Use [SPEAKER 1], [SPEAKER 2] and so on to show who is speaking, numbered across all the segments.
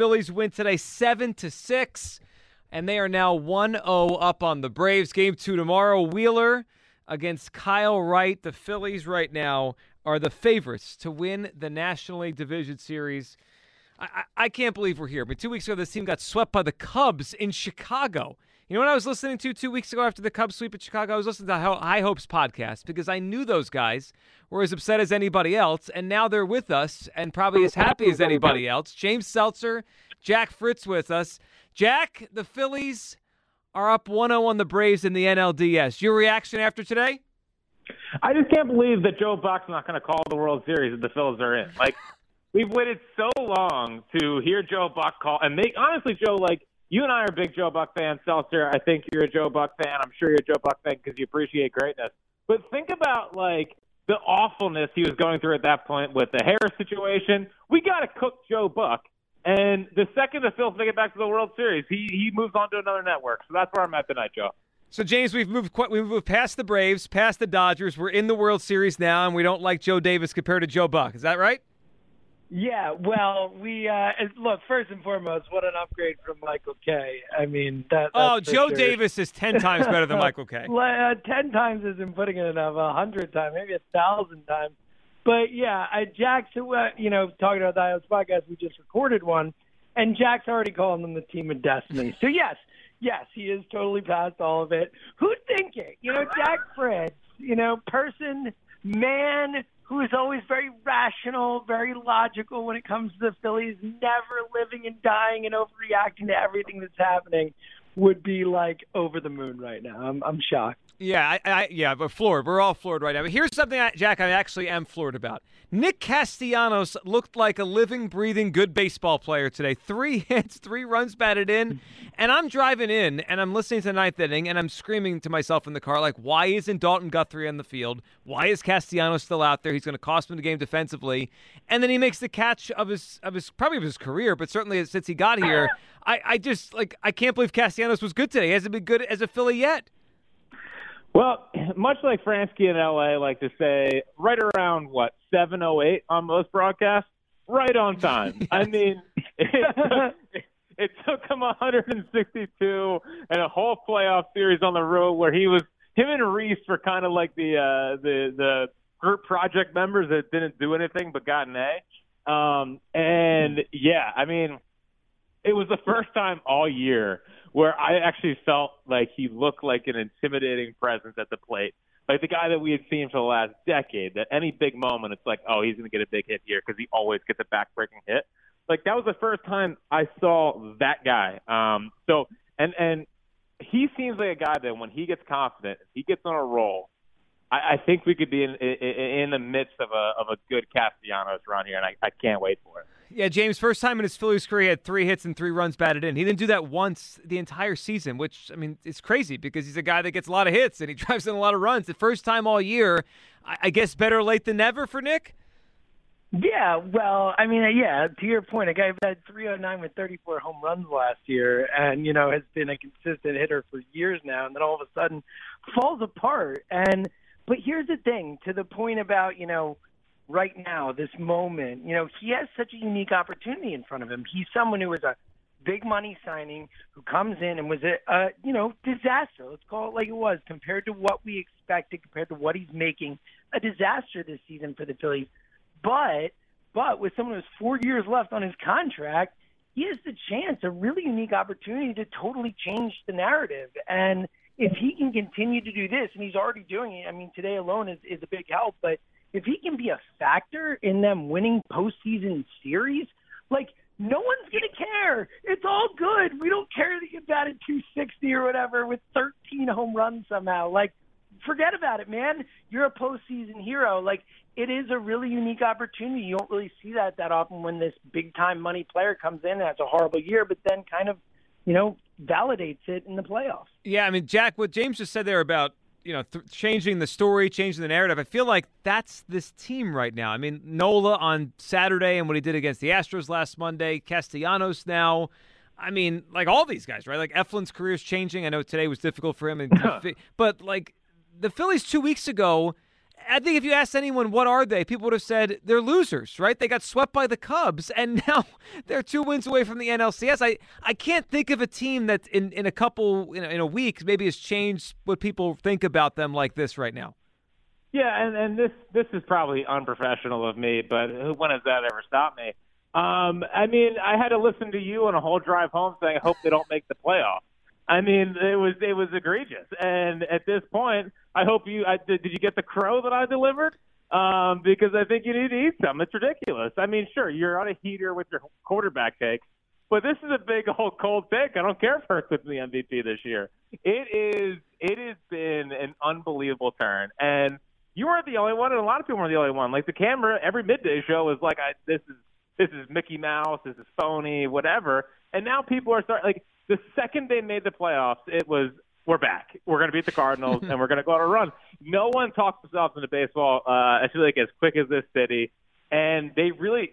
[SPEAKER 1] Phillies win today 7 to 6 and they are now 1-0 up on the Braves. Game 2 tomorrow. Wheeler against Kyle Wright. The Phillies right now are the favorites to win the National League Division Series. I, I, I can't believe we're here. But two weeks ago, this team got swept by the Cubs in Chicago. You know what I was listening to two weeks ago after the Cubs sweep at Chicago? I was listening to High Hopes podcast because I knew those guys were as upset as anybody else, and now they're with us and probably as happy as anybody else. James Seltzer, Jack Fritz with us. Jack, the Phillies are up 1 0 on the Braves in the NLDS. Your reaction after today?
[SPEAKER 2] I just can't believe that Joe Buck's not going to call the World Series that the Phillies are in. Like, we've waited so long to hear Joe Buck call, and they honestly, Joe, like you and I are big Joe Buck fans. Seltzer, I think you're a Joe Buck fan. I'm sure you're a Joe Buck fan because you appreciate greatness. But think about like the awfulness he was going through at that point with the Harris situation. We got to cook Joe Buck. And the second the Phils make it back to the World Series, he he moves on to another network. So that's where I'm at tonight, Joe.
[SPEAKER 1] So James, we've moved quite, we've moved past the Braves, past the Dodgers. We're in the World Series now, and we don't like Joe Davis compared to Joe Buck. Is that right?
[SPEAKER 3] Yeah, well, we uh, look first and foremost. What an upgrade from Michael Kay. I mean, that.
[SPEAKER 1] Oh, Joe sure. Davis is ten times better than Michael Kay.
[SPEAKER 3] uh, ten times isn't putting it enough. A hundred times, maybe a thousand times. But yeah, I, Jack's. Uh, you know, talking about the IOS podcast, we just recorded one, and Jack's already calling them the team of destiny. So yes, yes, he is totally past all of it. Who'd think it? You know, Jack Fritz. You know, person, man who is always very rational, very logical when it comes to the Phillies, never living and dying and overreacting to everything that's happening, would be like over the moon right now. I'm, I'm shocked.
[SPEAKER 1] Yeah, I, I, yeah, but floored. We're all floored right now. But here's something, I, Jack, I actually am floored about. Nick Castellanos looked like a living, breathing, good baseball player today. Three hits, three runs batted in, and I'm driving in and I'm listening to the ninth inning and I'm screaming to myself in the car, like, why isn't Dalton Guthrie on the field? Why is Castellanos still out there? He's going to cost him the game defensively. And then he makes the catch of his, of his, probably of his career, but certainly since he got here, I, I just like, I can't believe Castellanos was good today. He hasn't been good as a Philly yet.
[SPEAKER 2] Well, much like Franzke in LA like to say, right around what seven oh eight on most broadcasts, right on time. yes. I mean, it took, it took him 162 and a whole playoff series on the road where he was him and Rhys were kind of like the uh, the the group project members that didn't do anything but got an A. Um, and yeah, I mean, it was the first time all year where I actually felt like he looked like an intimidating presence at the plate. Like the guy that we had seen for the last decade, that any big moment, it's like, oh, he's going to get a big hit here because he always gets a backbreaking hit. Like that was the first time I saw that guy. Um, so and and he seems like a guy that when he gets confident, he gets on a roll. I, I think we could be in, in in the midst of a of a good Castellanos run here, and I, I can't wait for it.
[SPEAKER 1] Yeah, James, first time in his Phillies career, he had three hits and three runs batted in. He didn't do that once the entire season, which, I mean, it's crazy because he's a guy that gets a lot of hits and he drives in a lot of runs. The first time all year, I guess better late than never for Nick?
[SPEAKER 3] Yeah, well, I mean, uh, yeah, to your point, a guy who had 309 with 34 home runs last year and, you know, has been a consistent hitter for years now and then all of a sudden falls apart. And, but here's the thing to the point about, you know, right now, this moment, you know, he has such a unique opportunity in front of him. He's someone who was a big money signing who comes in and was a, a you know disaster. Let's call it like it was compared to what we expected, compared to what he's making. A disaster this season for the Phillies, but but with someone who has four years left on his contract, he has the chance, a really unique opportunity to totally change the narrative. And if he can continue to do this, and he's already doing it, I mean, today alone is, is a big help, but if he can be a factor in them winning postseason series, like no one's gonna care. It's all good. We don't care that you batted 260 or whatever with 13 home runs somehow. Like, forget about it, man. You're a postseason hero. Like, it is a really unique opportunity. You don't really see that that often when this big time money player comes in and has a horrible year, but then kind of, you know, validates it in the playoffs.
[SPEAKER 1] Yeah, I mean, Jack, what James just said there about you know, th- changing the story, changing the narrative. I feel like that's this team right now. I mean, Nola on Saturday and what he did against the Astros last Monday, Castellanos now. I mean, like all these guys, right? Like Eflin's career is changing. I know today was difficult for him, and but like the Phillies two weeks ago, I think if you asked anyone what are they, people would have said they're losers, right? They got swept by the Cubs, and now they're two wins away from the NLCS. I, I can't think of a team that in, in a couple in a, in a week maybe has changed what people think about them like this right now.
[SPEAKER 2] Yeah, and and this this is probably unprofessional of me, but when has that ever stopped me? Um, I mean, I had to listen to you on a whole drive home saying, "I hope they don't make the playoffs." I mean, it was it was egregious, and at this point, I hope you I, did. Did you get the crow that I delivered? Um, because I think you need to eat some. It's ridiculous. I mean, sure, you're on a heater with your quarterback takes, but this is a big old cold take. I don't care if Hurts wins the MVP this year. It is. It has been an unbelievable turn, and you weren't the only one, and a lot of people weren't the only one. Like the camera, every midday show is like, I, "This is this is Mickey Mouse. This is phony. Whatever." And now people are starting like the second they made the playoffs, it was we're back. We're going to beat the Cardinals and we're going to go on a run. No one talks themselves into baseball. Uh, I feel like as quick as this city, and they really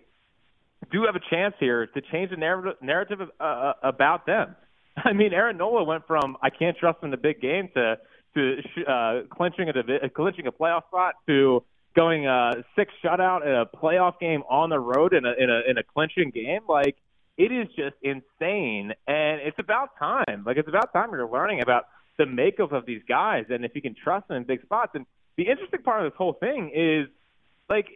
[SPEAKER 2] do have a chance here to change the narrative, narrative uh, uh, about them. I mean, Aaron Nola went from I can't trust him in the big game to to uh, clinching a clinching a playoff spot to going uh, six shutout in a playoff game on the road in a in a in a clinching game. Like it is just insane, and it's about time. Like it's about time you're learning about the makeup of these guys and if you can trust them in big spots. And the interesting part of this whole thing is like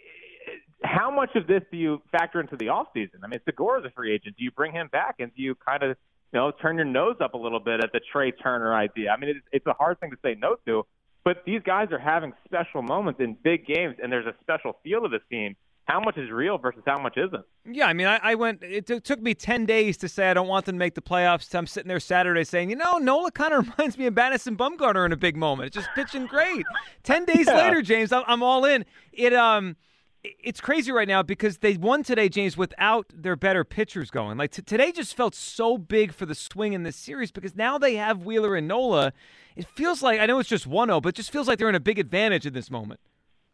[SPEAKER 2] how much of this do you factor into the off season? I mean, Segura's a free agent. Do you bring him back and do you kind of you know turn your nose up a little bit at the Trea Turner idea? I mean, it's, it's a hard thing to say no to, but these guys are having special moments in big games, and there's a special feel to this team how much is real versus how much isn't.
[SPEAKER 1] Yeah, I mean, I, I went. It t- took me ten days to say I don't want them to make the playoffs. I'm sitting there Saturday saying, you know, Nola kind of reminds me of Madison Bumgarner in a big moment. It's just pitching great. ten days yeah. later, James, I'm, I'm all in. It um it's crazy right now because they won today, James, without their better pitchers going. Like t- today just felt so big for the swing in this series because now they have Wheeler and Nola. It feels like I know it's just 1-0, but it just feels like they're in a big advantage in this moment.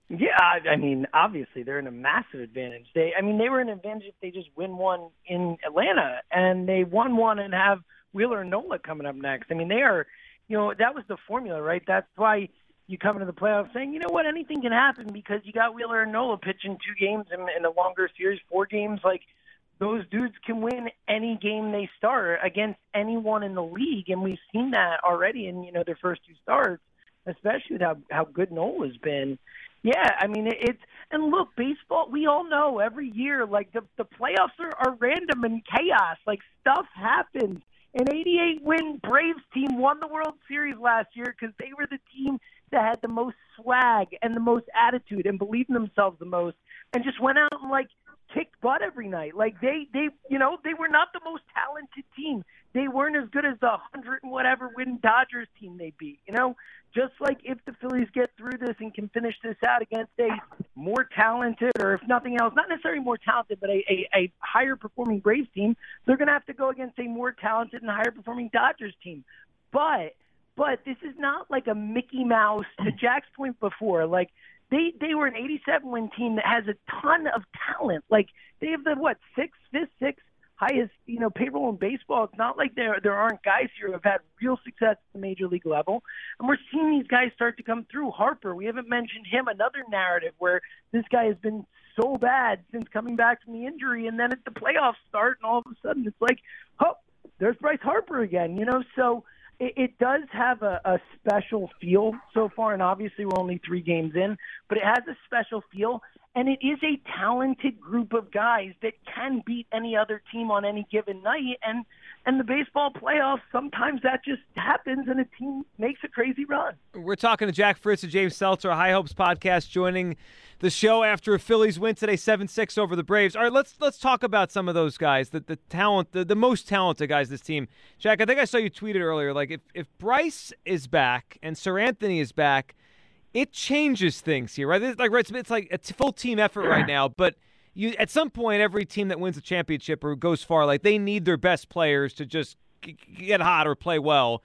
[SPEAKER 3] Yeah, I, I mean, obviously they're in a massive advantage. They, I mean, they were in an advantage if they just win one in Atlanta, and they won one and have Wheeler and Nola coming up next. I mean, they are, you know, that was the formula, right? That's why you come into the playoffs saying, you know what, anything can happen because you got Wheeler and Nola pitching two games in, in a longer series, four games. Like those dudes can win any game they start against anyone in the league, and we've seen that already in you know their first two starts, especially with how how good Nola's been. Yeah, I mean it, it's and look, baseball. We all know every year, like the the playoffs are, are random and chaos. Like stuff happens. An 88 win Braves team won the World Series last year because they were the team that had the most swag and the most attitude and believed in themselves the most, and just went out and like kicked butt every night. Like they, they, you know, they were not the most talented team. They weren't as good as the hundred and whatever win Dodgers team they beat. You know, just like if the Phillies get through this and can finish this out against a more talented, or if nothing else, not necessarily more talented, but a, a, a higher performing Braves team, they're going to have to go against a more talented and higher performing Dodgers team. But but this is not like a Mickey Mouse. To mm. Jack's point before, like they they were an 87 win team that has a ton of talent. Like they have the what sixth, fifth, sixth highest you know payroll in baseball. It's not like there there aren't guys here who have had real success at the major league level, and we're seeing these guys start to come through. Harper, we haven't mentioned him. Another narrative where this guy has been so bad since coming back from the injury, and then at the playoffs start, and all of a sudden it's like, oh, there's Bryce Harper again. You know, so it, it does have a, a special feel so far, and obviously we're only three games in, but it has a special feel, and it is a talented group of guys that can beat any other team on any given night, and and the baseball playoffs sometimes that just happens, and a team makes a crazy run.
[SPEAKER 1] We're talking to Jack Fritz and James Seltzer, High Hopes podcast, joining the show after a Phillies win today, seven six over the Braves. All right, let's let's talk about some of those guys, the the talent, the, the most talented guys this team. Jack, I think I saw you tweeted earlier, like if if Bryce is back and Seranthony is back, it changes things here, right? It's like it's, it's like a full team effort right now, but. You, at some point, every team that wins a championship or goes far, like they need their best players to just get hot or play well.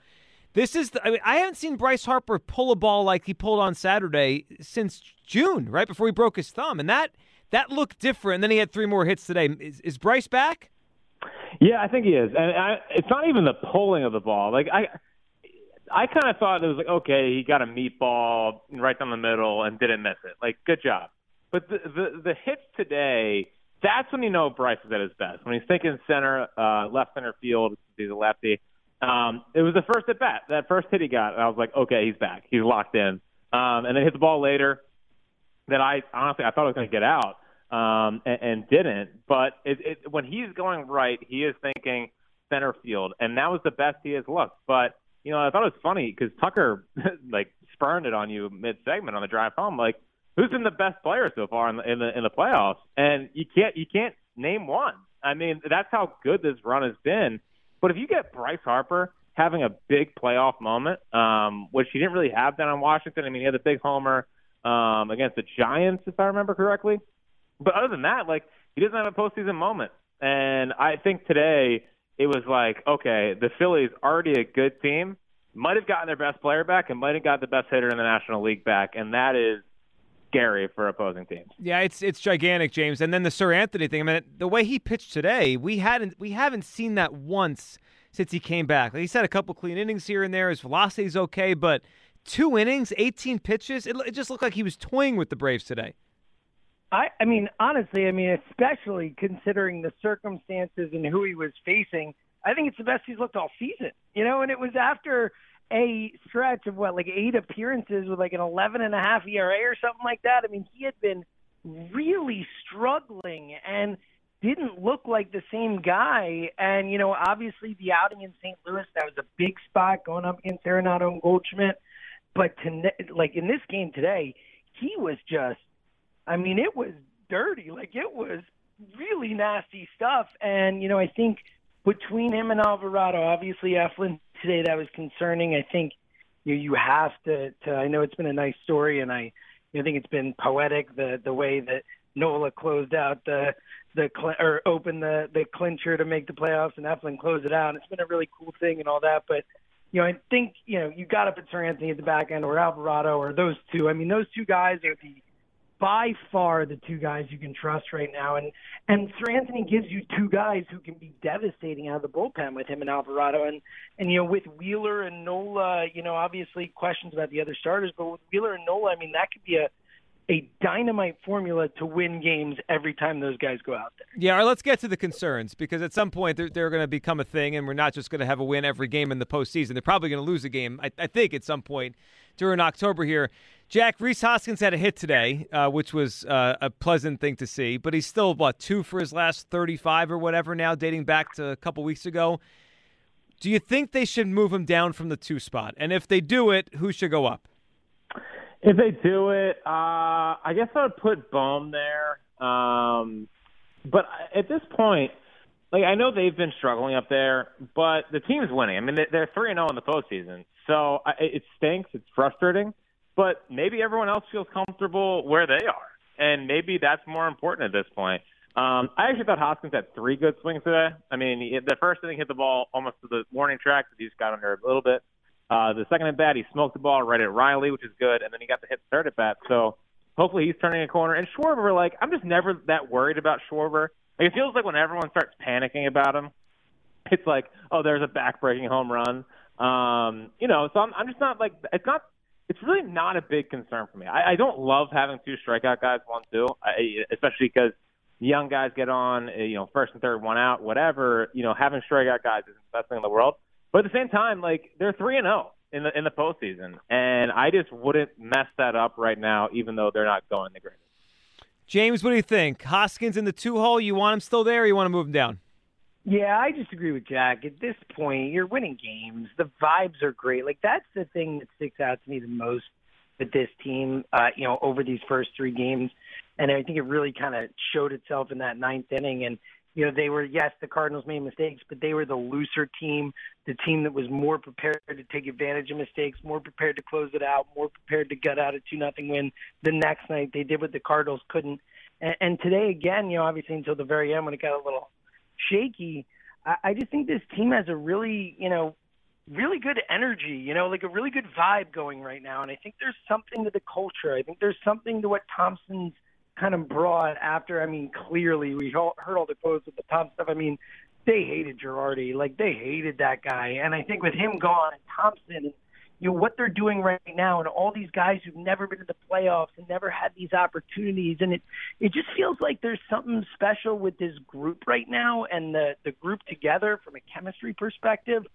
[SPEAKER 1] This is, the, I, mean, I haven't seen Bryce Harper pull a ball like he pulled on Saturday since June, right before he broke his thumb, and that that looked different. And then he had three more hits today. Is, is Bryce back?
[SPEAKER 2] Yeah, I think he is, and I, it's not even the pulling of the ball. Like I, I kind of thought it was like, okay, he got a meatball right down the middle and didn't miss it. Like, good job. But the the, the hits today, that's when you know Bryce is at his best. When he's thinking center, uh, left center field, he's a lefty. Um, it was the first at bat, that first hit he got, and I was like, okay, he's back, he's locked in. Um, and then hit the ball later that I honestly I thought I was going to get out um, and, and didn't. But it, it, when he's going right, he is thinking center field, and that was the best he has looked. But you know, I thought it was funny because Tucker like spurned it on you mid segment on the drive home. Like, who's been the best player so far in the, in the in the playoffs? And you can't you can't name one. I mean, that's how good this run has been. But if you get Bryce Harper having a big playoff moment, um, which he didn't really have down in Washington. I mean, he had the big homer um, against the Giants, if I remember correctly. But other than that, like he doesn't have a postseason moment. And I think today it was like, okay, the Phillies already a good team, might have gotten their best player back, and might have got the best hitter in the National League back, and that is scary for opposing teams.
[SPEAKER 1] Yeah, it's it's gigantic, James. And then the Seranthony thing. I mean, the way he pitched today, we hadn't we haven't seen that once since he came back. Like he's had a couple clean innings here and there. His velocity's okay, but two innings, 18 pitches, it, it just looked like he was toying with the Braves today.
[SPEAKER 3] I, I mean, honestly, I mean, especially considering the circumstances and who he was facing, I think it's the best he's looked all season. You know, and it was after a stretch of what, like eight appearances with like an 11 and a half ERA or something like that. I mean, he had been really struggling and didn't look like the same guy. And, you know, obviously the outing in St. Louis, that was a big spot going up against Arenado and Goldschmidt. But to, like in this game today, he was just, I mean, it was dirty. Like it was really nasty stuff. And, you know, I think between him and Alvarado, obviously Eflin today, that was concerning. I think you, you have to, to, I know it's been a nice story and I, I think it's been poetic the the way that Nola closed out the the cl- or opened the the clincher to make the playoffs, and Eflin closed it out. It's been a really cool thing and all that. But you know, I think you know you got to put Seranthony at the back end or Alvarado or those two. I mean, those two guys are the by far the two guys you can trust right now. And and Seranthony gives you two guys who can be devastating out of the bullpen with him and Alvarado. And and you know with Wheeler and Nola, you know obviously questions about the other starters, but with Wheeler and Nola, I mean that could be a a dynamite formula to win games every time those guys go out there.
[SPEAKER 1] Yeah, let's get to the concerns because at some point they're, they're going to become a thing, and we're not just going to have a win every game in the postseason. They're probably going to lose a game, I, I, think, at some point during October here. Jack Rhys Hoskins had a hit today, uh, which was uh, a pleasant thing to see, but he's still what two for his last thirty-five or whatever now, dating back to a couple weeks ago. Do you think they should move him down from the two spot? And if they do it, who should go up?
[SPEAKER 2] If they do it, uh, I guess I would put Bohm there. Um, but at this point, like I know they've been struggling up there, but the team's winning. I mean, they're three and zero oh in the postseason, so I, it stinks. It's frustrating, but maybe everyone else feels comfortable where they are, and maybe that's more important at this point. Um, I actually thought Hoskins had three good swings today. I mean, he, the first inning hit the ball almost to the warning track, but he just got under a little bit. Uh, the second at bat, he smoked the ball right at Riley, which is good, and then he got the hit third at bat. So hopefully he's turning a corner. And Schwarber, like, I'm just never that worried about Schwarber. Like, it feels like when everyone starts panicking about him, it's like, oh, there's a back-breaking home run. Um, you know, so I'm, I'm just not like it's not. It's really not a big concern for me. I, I don't love having two strikeout guys, one two, especially because young guys get on, you know, first and third, one out, whatever. You know, having strikeout guys is the best thing in the world. But at the same time, like they're three and zero oh in the in the postseason, and I just wouldn't mess that up right now, even though they're not going the greatest.
[SPEAKER 1] James, what do you think? Hoskins in the two hole, you want him still there, or you want to move him down?
[SPEAKER 3] Yeah, I just agree with Jack. At this point, you're winning games. The vibes are great. Like that's the thing that sticks out to me the most with this team. Uh, you know, over these first three games, and I think it really kind of showed itself in that ninth inning. And you know, they were, yes, the Cardinals made mistakes, but they were the looser team, the team that was more prepared to take advantage of mistakes, more prepared to close it out, more prepared to gut out a 2 nothing win the next night. They did what the Cardinals couldn't. And, and today, again, you know, obviously until the very end when it got a little shaky, I, I just think this team has a really, you know, really good energy, you know, like a really good vibe going right now. And I think there's something to the culture. I think there's something to what Thomson's – kind of brought after. I mean, clearly we heard all the quotes with the Tom stuff. I mean, they hated Girardi, like they hated that guy. And I think with him gone and Thomson, and you know what they're doing right now, and all these guys who've never been to the playoffs and never had these opportunities, and it it just feels like there's something special with this group right now, and the the group together from a chemistry perspective.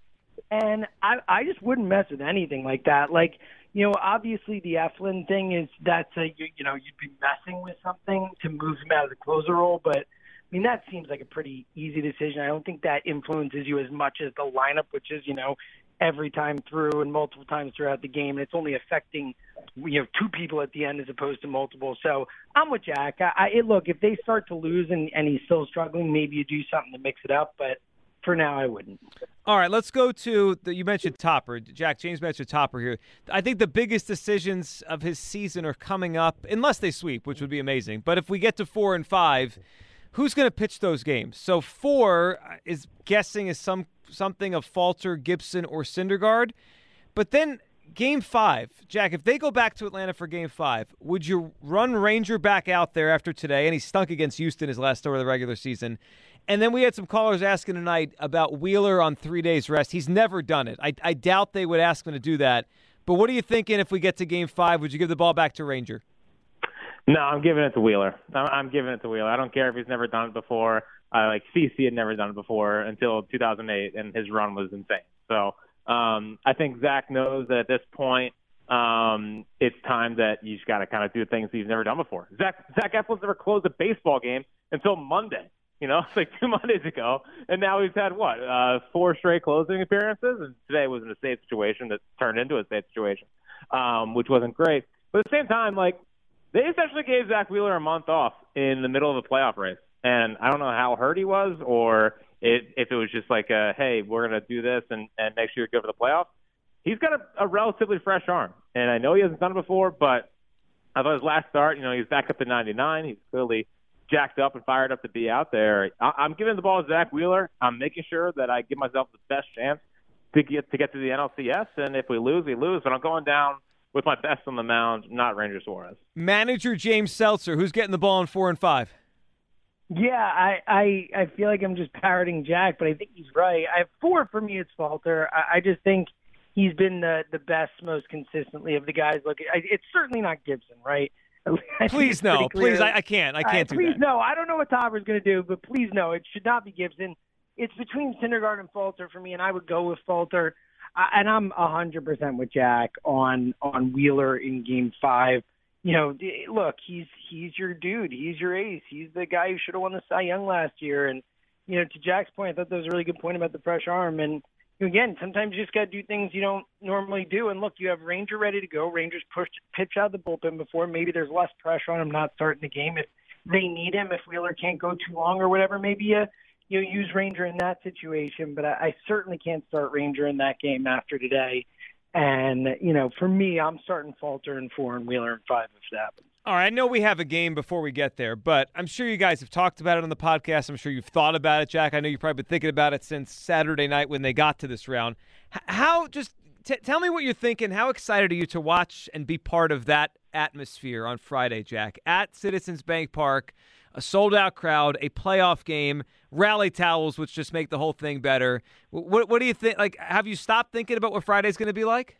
[SPEAKER 3] And I I just wouldn't mess with anything like that. Like you know, obviously the Eflin thing is that's a you, you know you'd be messing with something to move him out of the closer role, but. I mean, that seems like a pretty easy decision. I don't think that influences you as much as the lineup, which is, you know, every time through and multiple times throughout the game. And it's only affecting you know two people at the end as opposed to multiple. So I'm with Jack. I, I look if they start to lose and, and he's still struggling, maybe you do something to mix it up, but. For now, I wouldn't.
[SPEAKER 1] All right, let's go to the, you mentioned Topper. Jack James mentioned Topper here. I think the biggest decisions of his season are coming up, unless they sweep, which would be amazing. But if we get to four and five, who's going to pitch those games? So four uh, is guessing is some something of Falter, Gibson, or Syndergaard. But then game five, Jack, if they go back to Atlanta for game five, would you run Ranger back out there after today? And he stunk against Houston his last start of the regular season. And then we had some callers asking tonight about Wheeler on three days rest. He's never done it. I, I doubt they would ask him to do that. But what are you thinking if we get to game five? Would you give the ball back to Ranger?
[SPEAKER 2] No, I'm giving it to Wheeler. I'm giving it to Wheeler. I don't care if he's never done it before. Uh, like CC had never done it before until 2008, and his run was insane. So um, I think Zack knows that at this point, um, it's time that you just got to kind of do things he's never done before. Zach Zach Eflin's never closed a baseball game until Monday. You know, it's like two Mondays ago, and now he's had what uh, four straight closing appearances, and today was in a safe situation that turned into a safe situation, um, which wasn't great. But at the same time, like they essentially gave Zack Wheeler a month off in the middle of the playoff race, and I don't know how hurt he was or it, if it was just like, a, hey, we're going to do this and, and make sure you're good for the playoffs. He's got a, a relatively fresh arm, and I know he hasn't done it before, but I thought his last start, you know, he's back up to 99. He's clearly jacked up and fired up to be out there. I, I'm giving the ball to Zack Wheeler. I'm making sure that I give myself the best chance to get to get to the NLCS, and if we lose, we lose. But I'm going down with my best on the mound, not Ranger Suarez.
[SPEAKER 1] Manager James Seltzer, who's getting the ball in four and five.
[SPEAKER 3] Yeah, I, I I feel like I'm just parroting Jack, but I think he's right. I have four for me. It's Falter. I, I just think he's been the the best, most consistently of the guys. Look, I, it's certainly not Gibson, right?
[SPEAKER 1] please no, please I, I, can't, I can't
[SPEAKER 3] uh,
[SPEAKER 1] do
[SPEAKER 3] please
[SPEAKER 1] that.
[SPEAKER 3] no, I don't know what Topper's going to do, but please no, it should not be Gibson. It's between Syndergaard and Falter for me, and I would go with Falter. And I'm a hundred percent with Jack on on Wheeler in Game Five you know, look, he's he's your dude. He's your ace. He's the guy who should have won the Cy Young last year. And you know, to Jack's point, I thought that was a really good point about the fresh arm. And again, sometimes you just got to do things you don't normally do. And look, you have Ranger ready to go. Rangers pushed pitch out of the bullpen before. Maybe there's less pressure on him not starting the game if they need him. If Wheeler can't go too long or whatever, maybe you you know, use Ranger in that situation. But I, I certainly can't start Ranger in that game after today. And, you know, for me, I'm starting Falter and four and Wheeler in five if that.
[SPEAKER 1] All right, I know we have a game before we get there, but I'm sure you guys have talked about it on the podcast. I'm sure you've thought about it, Jack. I know you've probably been thinking about it since Saturday night when they got to this round. How, just t- tell me what you're thinking. How excited are you to watch and be part of that atmosphere on Friday, Jack, at Citizens Bank Park? A sold out crowd, a playoff game, rally towels, which just make the whole thing better. What, what do you think? Like, have you stopped thinking about what Friday's going to be like?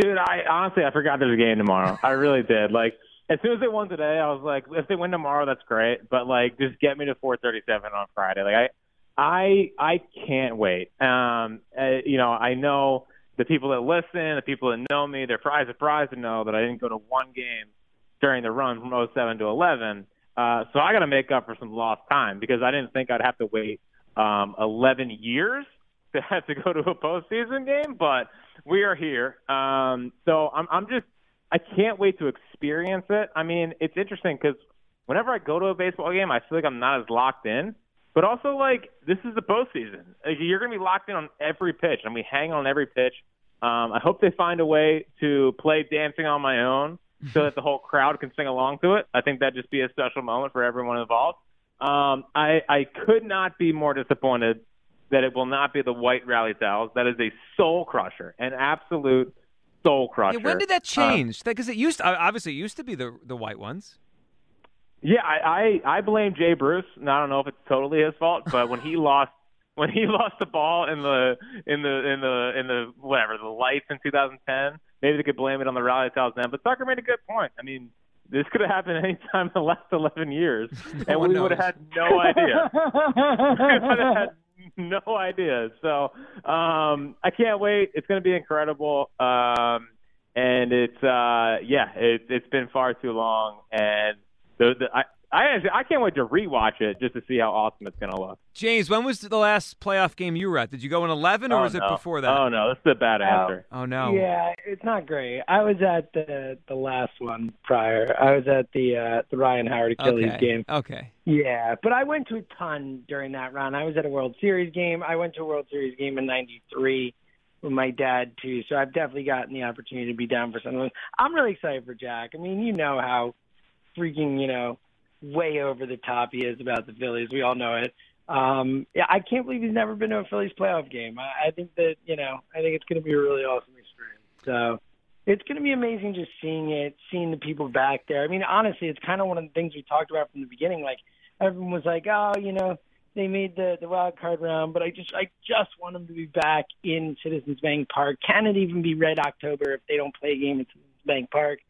[SPEAKER 2] Dude, I honestly I forgot there's a game tomorrow. I really did. Like as soon as they won today, I was like, if they win tomorrow, that's great. But like, just get me to 4:37 on Friday. Like I, I, I can't wait. Um, uh, you know, I know the people that listen, the people that know me, they're probably surprised to know that I didn't go to one game during the run from 07 to 11. Uh, so I got to make up for some lost time because I didn't think I'd have to wait um, 11 years to have to go to a postseason game, but we are here. Um, so I'm, I'm just, I can't wait to experience it. I mean, it's interesting because whenever I go to a baseball game, I feel like I'm not as locked in. But also, like, this is the postseason. Like, you're going to be locked in on every pitch, and we hang on every pitch. Um, I hope they find a way to play Dancing on My Own so that the whole crowd can sing along to it. I think that'd just be a special moment for everyone involved. Um, I, I could not be more disappointed that it will not be the white rally towels. That is a soul crusher, an absolute soul crusher.
[SPEAKER 1] Yeah, when did that uh, change? Because it used to, obviously it used to be the the white ones.
[SPEAKER 2] Yeah, I, I I blame Jay Bruce. And I don't know if it's totally his fault, but when he lost when he lost the ball in the in the in the in the whatever the lights in 2010. Maybe they could blame it on the rally 2010. But Tucker made a good point. I mean, this could have happened any time in the last 11 years, and we would have had no idea. we would have had no idea. So um, I can't wait. It's going to be incredible. Um, and it's uh, yeah, it, it's been far too long, and the, the, I, I I can't wait to rewatch it just to see how awesome it's going to look.
[SPEAKER 1] James, when was the last playoff game you were at? Did you go in 11 or
[SPEAKER 2] oh,
[SPEAKER 1] was
[SPEAKER 2] no.
[SPEAKER 1] it before that?
[SPEAKER 2] Oh no, this is a bad answer.
[SPEAKER 1] Oh no.
[SPEAKER 3] Yeah, it's not great. I was at the the last one prior. I was at the uh the Ryan Howard Achilles
[SPEAKER 1] okay.
[SPEAKER 3] game.
[SPEAKER 1] Okay.
[SPEAKER 3] Yeah, but I went to a ton during that run. I was at a World Series game. I went to a World Series game in '93 with my dad too. So I've definitely gotten the opportunity to be down for some of those. I'm really excited for Jack. I mean, you know how freaking you know way over the top he is about the Phillies. We all know it. Um, yeah, I can't believe he's never been to a Phillies playoff game. I, I think that you know, I think it's going to be a really awesome experience. So it's going to be amazing just seeing it, seeing the people back there. I mean, honestly, it's kind of one of the things we talked about from the beginning. Like everyone was like, oh, you know, they made the the wild card round, but I just I just want them to be back in Citizens Bank Park. Can it even be Red October if they don't play a game at Citizens Bank Park?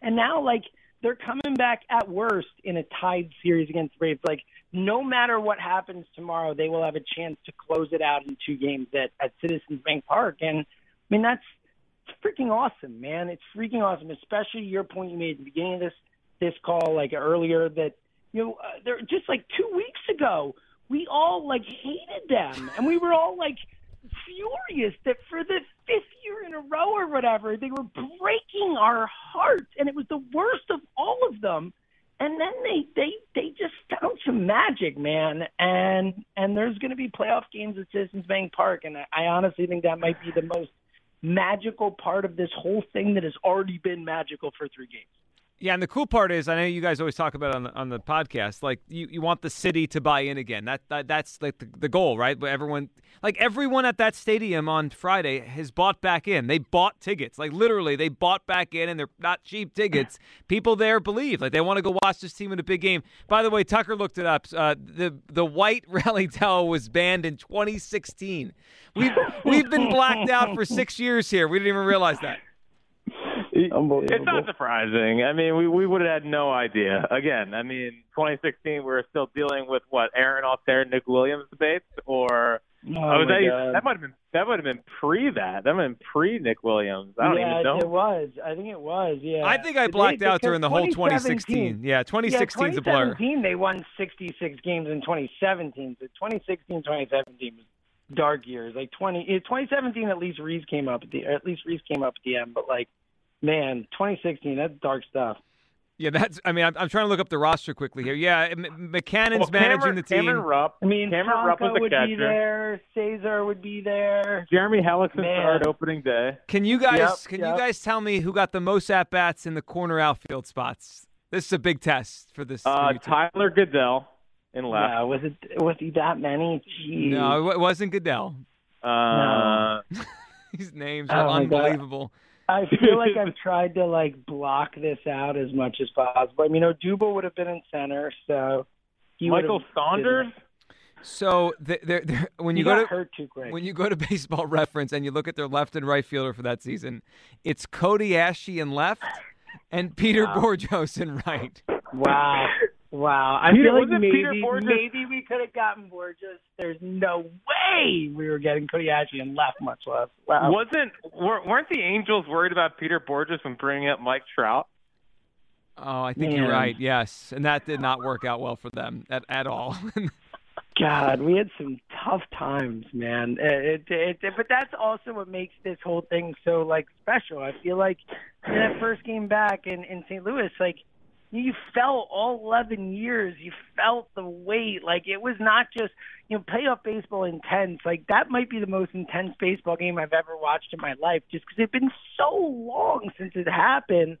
[SPEAKER 3] And now, like they're coming back at worst in a tied series against the Braves. Like, no matter what happens tomorrow, they will have a chance to close it out in two games at, at Citizens Bank Park. And I mean, that's it's freaking awesome, man. It's freaking awesome, especially your point you made at the beginning of this this call, like earlier, that you know, uh, they're just like two weeks ago, we all like hated them, and we were all like furious that for the fifth year in a row or whatever, they were breaking our hearts, and it was the worst of all of them. And then they they they just found some magic, man. And and there's going to be playoff games at Citizens Bank Park, and I, I honestly think that might be the most magical part of this whole thing that has already been magical for three games.
[SPEAKER 1] Yeah, and the cool part is, I know you guys always talk about it on the on the podcast. Like you, you want the city to buy in again. That, that that's like the, the goal, right? But everyone, like everyone at that stadium on Friday, has bought back in. They bought tickets, like literally, they bought back in, and they're not cheap tickets. People there believe, like they want to go watch this team in a big game. By the way, Tucker looked it up. Uh, the the white rally towel was banned in 2016. We've we've been blacked out for six years here. We didn't even realize that.
[SPEAKER 2] It's not surprising. I mean, we we would have had no idea. Again, I mean, 2016 we were still dealing with what Aaron Altherr, Nick Williams debates, or
[SPEAKER 3] oh,
[SPEAKER 2] was that
[SPEAKER 3] God.
[SPEAKER 2] that might have been that might have been pre that. That might have been pre Nick Williams. I don't
[SPEAKER 3] yeah,
[SPEAKER 2] even know.
[SPEAKER 3] it was. I think it was. Yeah.
[SPEAKER 1] I think I
[SPEAKER 3] They-
[SPEAKER 1] blacked out during the whole 2016. Yeah, 2016 is a blur.
[SPEAKER 3] 2017, they won 66 games in 2017. So 2016, 2017 was dark years. Like 20, eh, 2017, at least Rhys came up at the, at least Rhys came up at the end. But like, man, 2016, that's dark stuff.
[SPEAKER 1] Yeah, that's. I mean, I'm, I'm trying to look up the roster quickly here. Yeah, M- Mackanin's
[SPEAKER 2] well,
[SPEAKER 1] managing the team.
[SPEAKER 2] Cameron Rupp.
[SPEAKER 3] I mean,
[SPEAKER 2] Cameron Rupp was the
[SPEAKER 3] would be there. Cesar would be there.
[SPEAKER 2] Jeremy Hellickson
[SPEAKER 3] Man.
[SPEAKER 2] started opening day.
[SPEAKER 1] Can you guys?
[SPEAKER 3] Yep,
[SPEAKER 1] can you guys tell me who got the most at bats in the corner outfield spots? This is a big test for this.
[SPEAKER 2] Uh. Tyler Goeddel in left.
[SPEAKER 3] Yeah, was it was he that many? Jeez.
[SPEAKER 1] no, it wasn't Goeddel.
[SPEAKER 2] Uh,
[SPEAKER 1] These names
[SPEAKER 3] Oh,
[SPEAKER 1] are
[SPEAKER 3] my God.
[SPEAKER 1] Unbelievable.
[SPEAKER 3] I feel like I've tried to like block this out as much as possible. I mean, Odubel would have been in center, so he
[SPEAKER 2] Michael Saunders.
[SPEAKER 1] So th- there, there, when you
[SPEAKER 3] he
[SPEAKER 1] go to
[SPEAKER 3] hurt too quick.
[SPEAKER 1] when you go to Baseball Reference and you look at their left and right fielder for that season, it's Cody Asche in left and Peter
[SPEAKER 3] Wow.
[SPEAKER 1] Bourjos in right.
[SPEAKER 3] Wow, wow! I
[SPEAKER 2] Peter-
[SPEAKER 3] feel like maybe
[SPEAKER 2] Peter Bourjos-
[SPEAKER 3] maybe we could have gotten Bourjos. There's no way we were getting Cody Asche and left, much less. Wow.
[SPEAKER 2] Wasn't weren't the Angels worried about Peter Bourjos when bringing up Mike Trout?
[SPEAKER 1] Oh, I think you're right. Yes, and that did not work out well for them at, at all.
[SPEAKER 3] God, we had some tough times, man. It, it, it, but that's also what makes this whole thing so like special. I feel like in that first game back in in St. Louis, like you felt all 11 years, you felt the weight. Like it was not just you know playoff baseball intense. Like that might be the most intense baseball game I've ever watched in my life, just because it's been so long since it happened.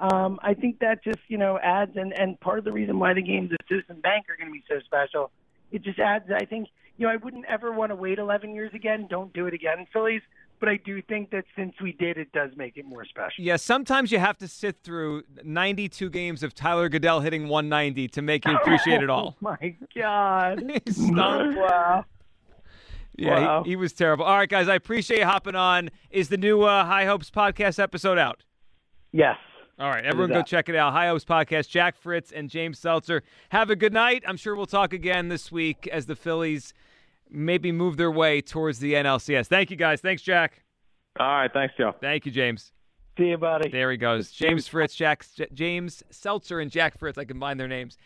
[SPEAKER 3] Um, I think that just you know adds and and part of the reason why the games at Citizen Bank are going to be so special it just adds. I think you know I wouldn't ever want to wait 11 years again. Don't do it again, Phillies. But I do think that since we did, it does make it more special.
[SPEAKER 1] yeah, sometimes you have to sit through 92 games of Tyler Goeddel hitting 190 to make you appreciate it all.
[SPEAKER 3] Oh my God! Wow.
[SPEAKER 1] Yeah,
[SPEAKER 3] Wow.
[SPEAKER 1] he, he was terrible. All right, guys, I appreciate you hopping on. Is the new uh, High Hopes podcast episode out?
[SPEAKER 3] Yes.
[SPEAKER 1] All right, everyone go check it out. High Hopes Podcast, Jack Fritz and James Seltzer. Have a good night. I'm sure we'll talk again this week as the Phillies maybe move their way towards the NLCS. Thank you, guys. Thanks, Jack.
[SPEAKER 2] All right, thanks, Joe.
[SPEAKER 1] Thank you, James.
[SPEAKER 3] See you, buddy.
[SPEAKER 1] There he goes. James Fritz, Jack, J- James Seltzer, and Jack Fritz. I combined their names.